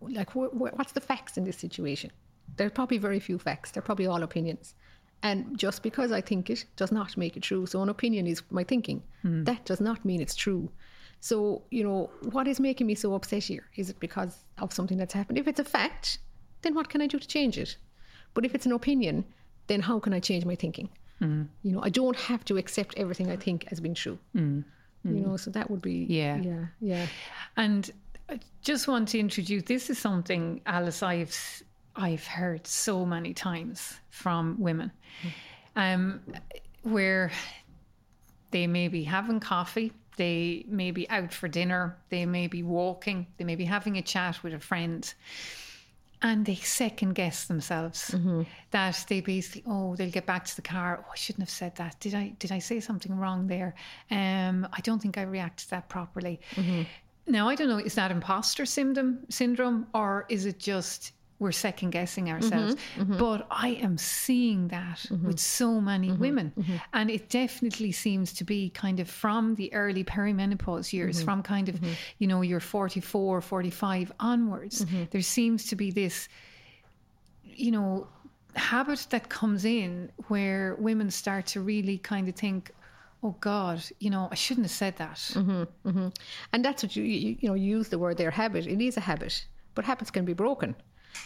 like, wh- wh- what's the facts in this situation? there are probably very few facts. They're probably all opinions. And just because I think it does not make it true. So an opinion is my thinking. That does not mean it's true. So, you know, what is making me so upset here? Is it because of something that's happened? If it's a fact, then what can I do to change it? But if it's an opinion, then how can I change my thinking? Mm. You know, I don't have to accept everything I think as being true. Mm. You mm. know, so that would be Yeah. yeah, yeah. And I just want to introduce this is something, Alice, I've I've heard so many times from women, um, where they may be having coffee, they may be out for dinner, they may be walking, they may be having a chat with a friend. And they second guess themselves that they basically, oh, they'll get back to the car. Oh, I shouldn't have said that. Did I? Did I say something wrong there? Um, I don't think I reacted that properly. Now, I don't know, is that imposter syndrome, syndrome or is it just we're second guessing mm-hmm, ourselves? Mm-hmm. But I am seeing that mm-hmm. with so many women. And it definitely seems to be kind of from the early perimenopause years, from kind of, you know, your 44, 45 onwards. There seems to be this, you know, habit that comes in where women start to really kind of think, oh God, you know, I shouldn't have said that. And that's what you, you you know you use the word there habit. It is a habit, but habits can be broken.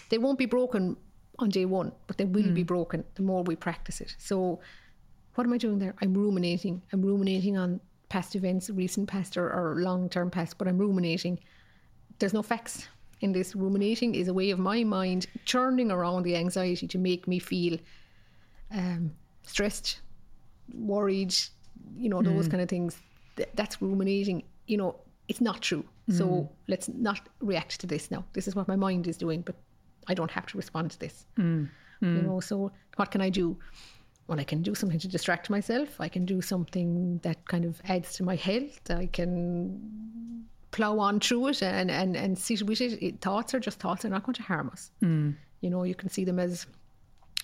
They won't be broken on day one, but they will be hmm. broken the more we practice it. So what am I doing there? I'm ruminating. I'm ruminating on past events, recent past or, or long term past, but I'm ruminating. There's no facts in this. Ruminating is a way of my mind churning around the anxiety to make me feel um, stressed, worried, you know, those hmm. kind of things. Th- that's ruminating. You know, it's not true. So hmm. let's not react to this now. This is what my mind is doing, but I don't have to respond to this. Hmm. You hmm. know, so what can I do? Well, I can do something to distract myself. I can do something that kind of adds to my health. I can plow on through it and, and, and sit with it. it. Thoughts are just thoughts. They're not going to harm us. Hmm. You know, you can see them as,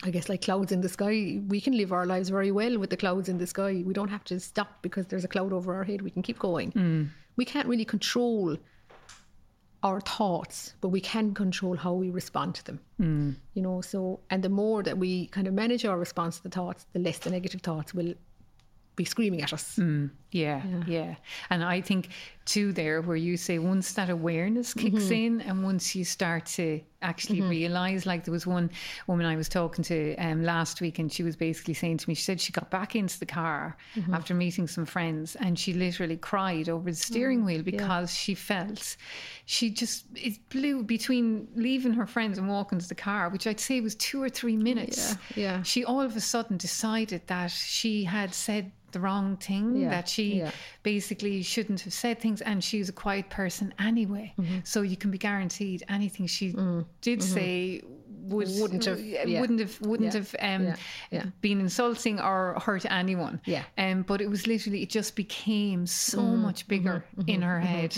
I guess, like clouds in the sky. We can live our lives very well with the clouds in the sky. We don't have to stop because there's a cloud over our head. We can keep going. We can't really control our thoughts, but we can control how we respond to them. Hmm. You know, so and the more that we kind of manage our response to the thoughts, the less the negative thoughts will be screaming at us. Hmm. Yeah, yeah, And I think too there where you say once that awareness mm-hmm. kicks in and once you start to actually mm-hmm. realize like there was one woman I was talking to um, last week and she was basically saying to me she said she got back into the car mm-hmm. after meeting some friends and she literally cried over the mm, steering wheel because she felt she just it blew between leaving her friends and walking to the car which I'd say was two or three minutes. Yeah, yeah. she all of a sudden decided that she had said the wrong thing Yeah, that she yeah. basically shouldn't have said things and she's a quiet person anyway Mm-hmm. so you can be guaranteed anything she did say would, Mm-hmm. Wouldn't have- yeah. wouldn't have wouldn't Yeah, have um, yeah, been insulting or hurt anyone Yeah. um, but it was literally it just became so Mm-hmm. much bigger in her head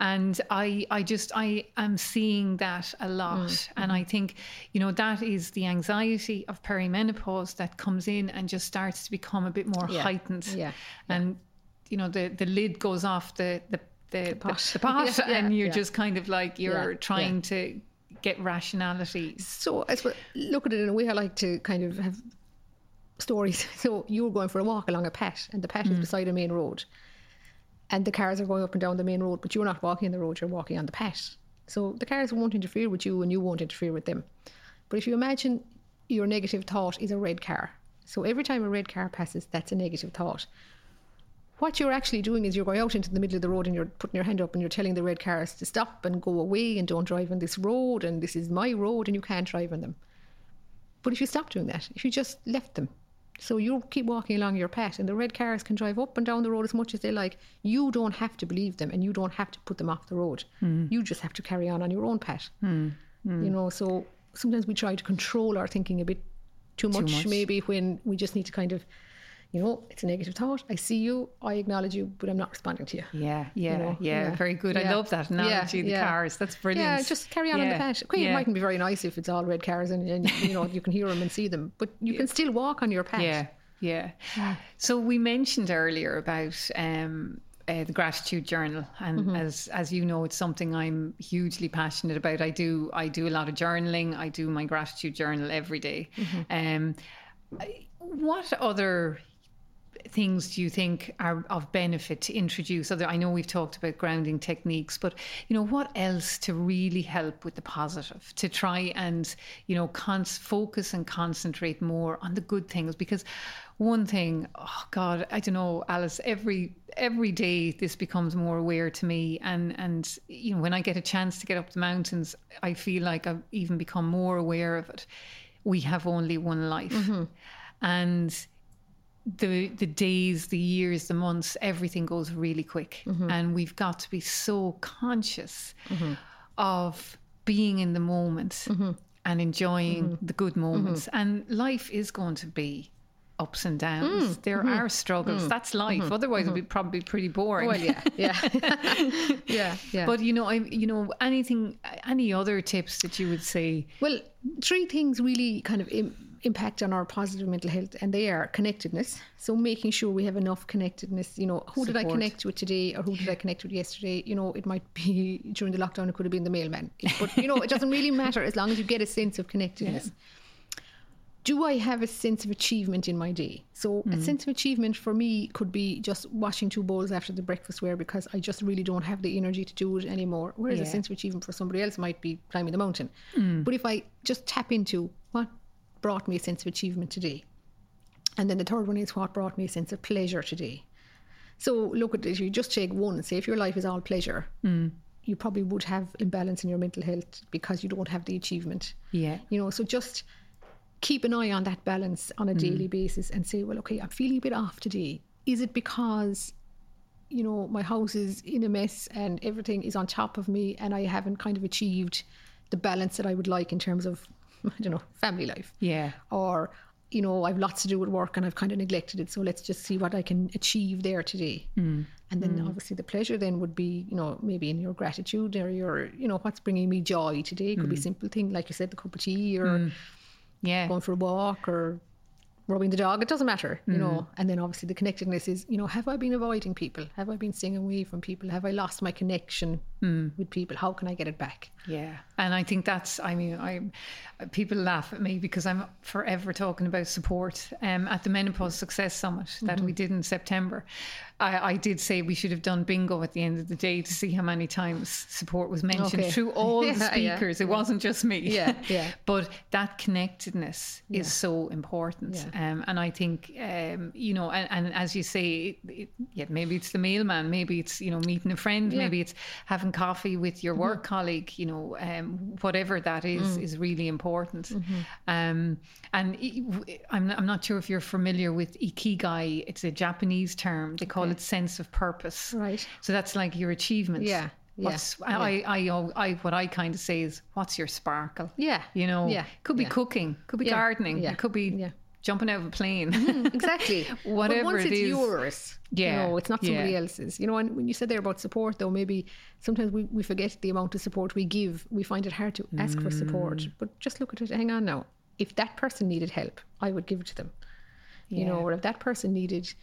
and I I just I am seeing that a lot Mm-hmm. and I think you know that is the anxiety of perimenopause that comes in and just starts to become a bit more heightened Yeah. and you know the the lid goes off the the the, the pot. the pot, yeah, and you're yeah. just kind of like you're Yeah, trying to get rationality So I suppose look at it in a way I like to kind of have stories. So you're going for a walk along a pat and the pat is mm. beside a main road. And the cars are going up and down the main road, but you're not walking on the road, you're walking on the pat. So the cars won't interfere with you and you won't interfere with them. But if you imagine your negative thought is a red car. So every time a red car passes, that's a negative thought. What you're actually doing is you're going out into the middle of the road and you're putting your hand up and you're telling the red cars to stop and go away and don't drive on this road and this is my road and you can't drive on them. But if you stop doing that, if you just left them, so you keep walking along your path and the red cars can drive up and down the road as much as they like, you don't have to believe them and you don't have to put them off the road. Hmm. You just have to carry on on your own path. Hmm. Hmm. You know, so sometimes we try to control our thinking a bit too much, much. maybe when we just need to kind of, you know, it's a negative thought. I see you, I acknowledge you, but I'm not responding to you. yeah yeah know, yeah yeah. very good I love that analogy Yeah, the yeah. cars that's brilliant Yeah, just carry on on the Yeah, path. Okay, yeah. it mightn't be very nice if it's all red cars and, and you know you can hear them and see them, but you can still walk on your path. Yeah, yeah. So we mentioned earlier about um, uh, the gratitude journal, and Mm-hmm. as as you know, it's something I'm hugely passionate about. I do I do a lot of journaling. I do my gratitude journal every day. Mm-hmm. Um, what other things do you think are of benefit to introduce? Other i know we've talked about grounding techniques but you know what else to really help with the positive? To try and you know cons- focus and concentrate more on the good things because one thing oh god i don't know alice every every day this becomes more aware to me. And and you know when i get a chance to get up the mountains i feel like i've even become more aware of it. We have only one life. Mm-hmm. And the the days, the years, the months, everything goes really quick, mm-hmm. and we've got to be so conscious mm-hmm. of being in the moment mm-hmm. and enjoying the good moments. And life is going to be ups and downs. Mm. There are struggles. Mm. That's life. Otherwise, it'd be probably pretty boring. Well, yeah, yeah, yeah, yeah. But you know, I you know anything, any other tips that you would say? Well, three things really kind of Im- impact on our positive mental health, and they are connectedness. So making sure we have enough connectedness. You know, who did I connect with today, or who did I connect with yesterday? You know, it might be during the lockdown. It could have been the mailman, but you know, it doesn't really matter as long as you get a sense of connectedness. Do I have a sense of achievement in my day? So a mm. sense of achievement for me could be just washing two bowls after the breakfast ware because I just really don't have the energy to do it anymore. Whereas a sense of achievement for somebody else might be climbing the mountain. Mm. But if I just tap into brought me a sense of achievement today, And then the third one is what brought me a sense of pleasure today. So look at it, you just take one and say if your life is all pleasure, hmm. you probably would have imbalance in your mental health because you don't have the achievement. Yeah. You know, so just keep an eye on that balance on a hmm. daily basis and say, well, okay, I'm feeling a bit off today. Is it because, you know, my house is in a mess and everything is on top of me and I haven't kind of achieved the balance that I would like in terms of, I don't know, family life? Yeah. Or, you know, I've lots to do with work and I've kind of neglected it. So let's just see what I can achieve there today. Hmm. And then hmm. obviously the pleasure then would be, you know, maybe in your gratitude or your, you know, what's bringing me joy today. It could be hmm. simple thing, like you said, the cup of tea or Yeah. going for a walk or rubbing the dog. It doesn't matter, you know. And then obviously the connectedness is, you know, have I been avoiding people? Have I been staying away from people? Have I lost my connection with people? How can I get it back? Yeah, and I think that's. I mean, I people laugh at me because I'm forever talking about support. Um, at the Menopause Success Summit that Mm-hmm. we did in September, I, I did say we should have done bingo at the end of the day to see how many times support was mentioned Okay. through all Yeah, the yeah, speakers. It wasn't just me. Yeah, yeah. but that connectedness Yeah. is so important. Yeah. Um, and I think, um, you know, and, and as you say, it, it, yeah, maybe it's the mailman, maybe it's, you know, meeting a friend, Yeah. maybe it's having coffee with your work colleague, you know, um, whatever that is, is really important. Um, and I'm, I'm not sure if you're familiar with Ikigai, it's a Japanese term. They call sense of purpose. Right. So that's like your achievements. Yeah, yeah, I, I, I, I, what I kind of say is, what's your sparkle? Yeah. You know, Yeah. could be Yeah. cooking, could be Yeah. gardening, Yeah. it could be Yeah. jumping out of a plane. exactly. Whatever but once it it's is. yours, Yeah, you know, it's not somebody yeah. else's. You know, and when you said there about support, though, maybe sometimes we, we forget the amount of support we give. We find it hard to ask for support. Mm. But just look at it. Hang on now. If that person needed help, I would give it to them. You know, or if that person needed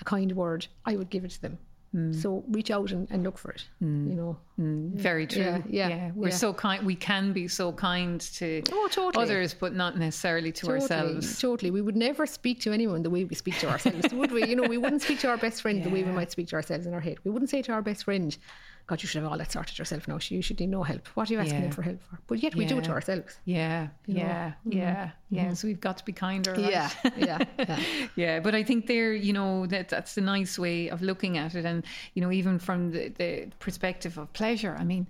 a kind word, I would give it to them. Mm. So reach out and, and look for it. You know. Very true. Yeah, yeah, We're yeah. so kind. We can be so kind to Oh, totally. others, but not necessarily to Totally, ourselves. Totally. We would never speak to anyone the way we speak to ourselves, would we? You know, we wouldn't speak to our best friend the way we might speak to ourselves in our head. We wouldn't say to our best friend, God, you should have all that sorted yourself now. You should need no help. What are you asking Yeah. for help for? But yet we do it to ourselves. Yeah, know? Mm-hmm. yeah, yeah, yeah. So we've got to be kinder. Right? Yeah, yeah, yeah. yeah but i think there you know that that's a nice way of looking at it and you know even from the, the perspective of pleasure i mean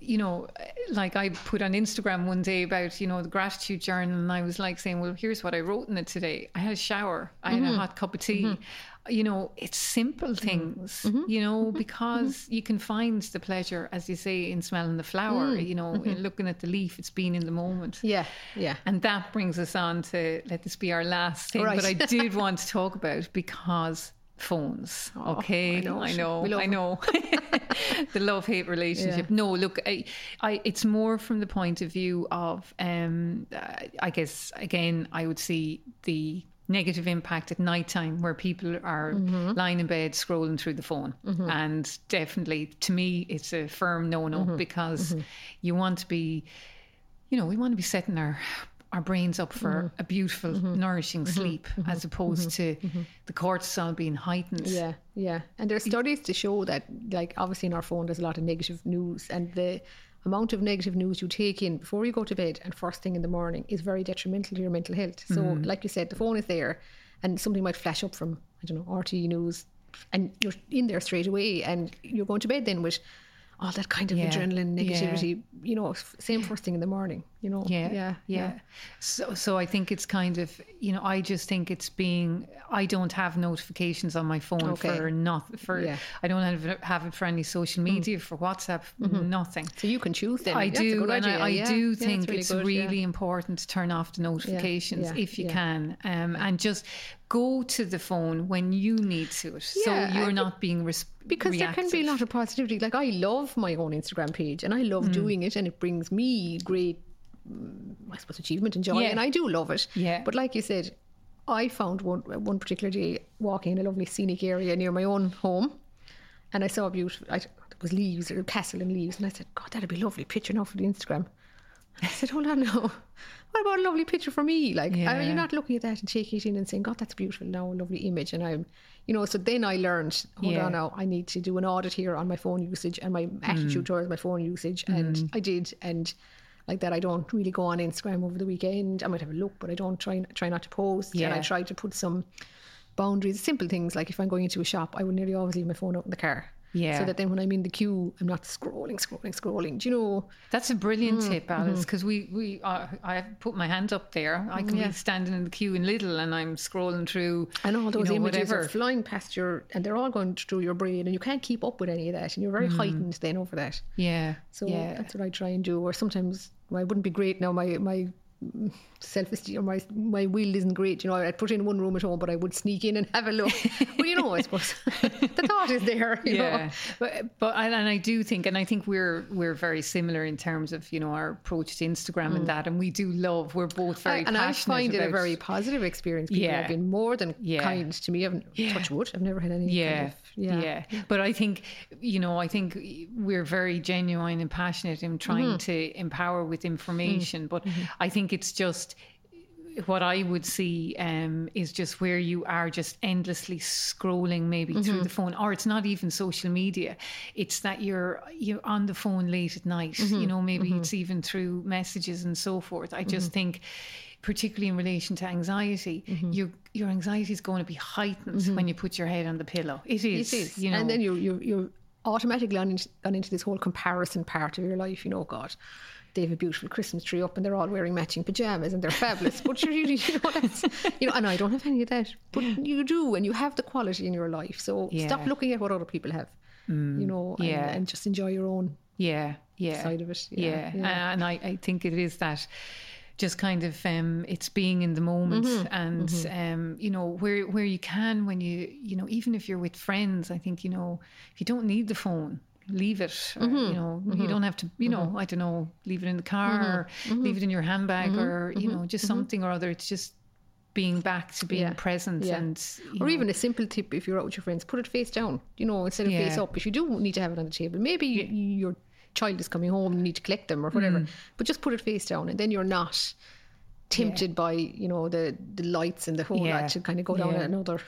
you know like i put on instagram one day about you know the gratitude journal and i was like saying well here's what i wrote in it today i had a shower i had a mm-hmm. hot cup of tea mm-hmm. You know it's simple things you know because you can find the pleasure as you say in smelling the flower you know in looking at the leaf it's been in the moment Yeah, yeah. and that brings us on to let this be our last thing. Right. But I did want to talk about because phones. okay, I know I know, I know. the love hate relationship. Yeah. No, look, I, I, it's more from the point of view of, um, uh, I guess again, I would see the negative impact at nighttime where people are Mm-hmm. lying in bed scrolling through the phone mm-hmm. and definitely to me it's a firm no-no Mm-hmm. because mm-hmm. you want to be you know, we want to be setting our our brains up for Mm-hmm. a beautiful, mm-hmm. nourishing sleep, as opposed to the cortisol being heightened. Yeah, yeah. And there's studies to show that, like, obviously in our phone, there's a lot of negative news, and the amount of negative news you take in before you go to bed and first thing in the morning is very detrimental to your mental health. So, mm. like you said, the phone is there, and something might flash up from I don't know RT news, and you're in there straight away, and you're going to bed then with all that kind of Yeah, adrenaline, yeah. negativity. You know, same first thing in the morning. You know. Yeah, yeah, yeah. So, so I think it's kind of, you know, I just think it's being. I don't have notifications on my phone Okay. for not for. Yeah. I don't have have it for any social media for WhatsApp. Nothing. So you can choose then. I That's do, and idea, I, I yeah. do think really it's good, really important to turn off the notifications if you can, um, and just go to the phone when you need to it, so you're not being because there can be a lot of positivity. Like I love my own Instagram page, and I love Mm. doing it, and it brings me great, mm, I suppose, achievement and joy, Yeah. and I do love it. Yeah. But like you said, I found one one particular day walking in a lovely scenic area near my own home, and I saw a beautiful. I, there was leaves, a castle and leaves, and I said, "God, that'd be a lovely picture now for the Instagram." I said, "Hold on now." What about a lovely picture for me? Like, are Yeah. you not looking at that and taking it in and saying, God, that's beautiful now, a lovely image? And I'm, you know, so then I learned, hold Yeah. on now, I need to do an audit here on my phone usage and my attitude Mm. towards my phone usage. And I did. And like that. I don't really go on Instagram over the weekend. I might have a look, but I don't try try not to post. And I try to put some boundaries, simple things like if I'm going into a shop, I will nearly always leave my phone out in the car. Yeah. So that then when I'm in the queue, I'm not scrolling, scrolling, scrolling. Do you know? That's a brilliant Mm, tip, Alice, because we, we uh, I put my hand up there. I can Yeah. be standing in the queue in Lidl and I'm scrolling through And all those you know, images whatever. are flying past your, and they're all going through your brain, and you can't keep up with any of that, and you're very heightened then over that. yeah. So Mm. yeah. that's what I try and do. Or sometimes well, I wouldn't be great now. My my self esteem my my will isn't great. You know, I'd put in one room at home, but I would sneak in and have a look. well, you know, I suppose the thought is there. You yeah, know. but but I, and I do think, and I think we're we're very similar in terms of you know our approach to Instagram and that, and we do love. We're both very Mm. and I find it a very positive experience. People Yeah. have been more than Yeah. kind to me. I've touch wood. I've never had any. yeah, Kind of, yeah. yeah, But I think, you know, I think we're very genuine and passionate in trying Mm-hmm. to empower with information. But I think it's just what I would see um, is just where you are just endlessly scrolling maybe Mm-hmm. through the phone, or it's not even social media. It's that you're you're on the phone late at night. Mm-hmm. You know, maybe it's even through messages and so forth. I just think. Particularly in relation to anxiety, Mm-hmm. your your anxiety is going to be heightened when you put your head on the pillow. It is, It is. you know. And then you're you you automatically gone into, gone into this whole comparison part of your life. You know, God, they have a beautiful Christmas tree up, and they're all wearing matching pajamas, and they're fabulous. but you really, you know, that's you know, and I don't have any of that, but you do, and you have the quality in your life. So stop looking at what other people have. you know, and, yeah. and just enjoy your own. yeah, yeah, side of it. Yeah, Yeah, yeah. and I, I think it is that just kind of um, it's being in the moment Mm-hmm, and um, you know where where you can when you you know even if you're with friends, I think you know if you don't need the phone. Leave it, or, Mm-hmm, you know. You mm-hmm. don't have to, you know. Mm-hmm. I don't know. Leave it in the car, Mm-hmm, or mm-hmm. leave it in your handbag, or you know, just something or other. It's just being back to being Yeah, present, yeah. and Or know, even a simple tip if you're out with your friends, put it face down, you know, instead of face up. If you do need to have it on the table, maybe your child is coming home and you need to collect them or whatever, Mm. but just put it face down and then you're not tempted by, you know, the, the lights and the whole Yeah. lot to kind of go down Yeah. another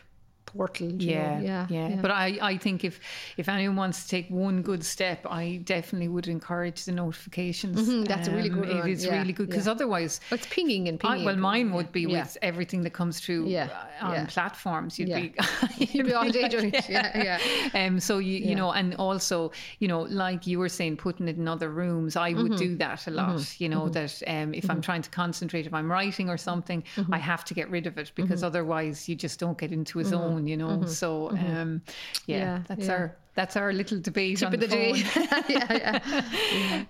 portal. you yeah, yeah, yeah, But I, I think if if anyone wants to take one good step, I definitely would encourage the notifications. Mhm, that's a really good It one, is yeah, really good because yeah. otherwise. But it's pinging and I, pinging. well, mine would be yeah. with everything that comes through Yeah, uh, on yeah. platforms. You'd Yeah. be You'd be all day doing it. Yeah, yeah. Um, so you you know, and also you know, like you were saying, putting it in other rooms. I would Mm-hmm. do that a lot. You know, that um, if I'm trying to concentrate, if I'm writing or something, Mm-hmm. I have to get rid of it because otherwise you just don't get into a zone. You know, so um, yeah, Mm-hmm. Yeah, that's yeah. our that's our little debate Tip on the, the day. phone. yeah, yeah.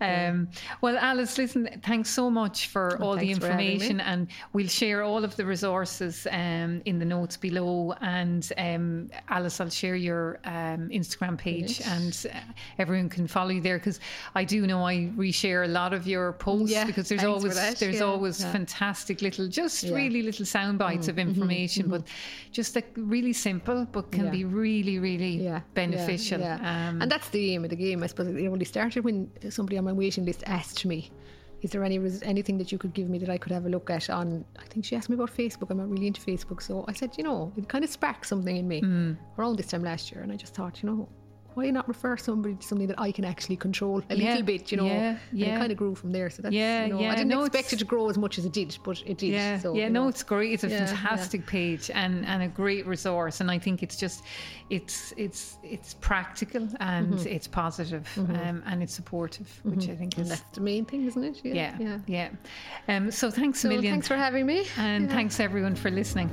Um, well, Alice, listen, thanks so much for all the thanks for having me. information, and we'll share all of the resources um, in the notes below. And um, Alice, I'll share your um, Instagram page, and uh, everyone can follow you there because I do know I reshare a lot of your posts Yeah, because there's thanks always there's always fantastic little, just. Mm-hmm, really little sound bites of information, but just like really simple, but can be really, really beneficial. Yeah, yeah. Um, and that's the aim of the game. I suppose it only started when somebody on my waiting list asked me, "Is there any anything that you could give me that I could have a look at?" On I think she asked me about Facebook. I'm not really into Facebook, so I said, you know, it kind of sparked something in me Hmm. around this time last year, and I just thought, you know. Why not refer somebody to something that I can actually control a Yeah, little bit, you know? yeah, And it kind of grew from there. So that's, Yeah, you know, yeah, I didn't no, expect it to grow as much as it did, but it did. Yeah, so, yeah, no, know. it's great. It's a Yeah, yeah. fantastic page and, and a great resource. And I think it's just, it's it's it's practical and Mm-hmm. it's positive, um, and it's supportive, which I think And is that's the main thing, isn't it? yeah, yeah. yeah. Um, so thanks a million, thanks for having me. and Yeah. thanks everyone for listening.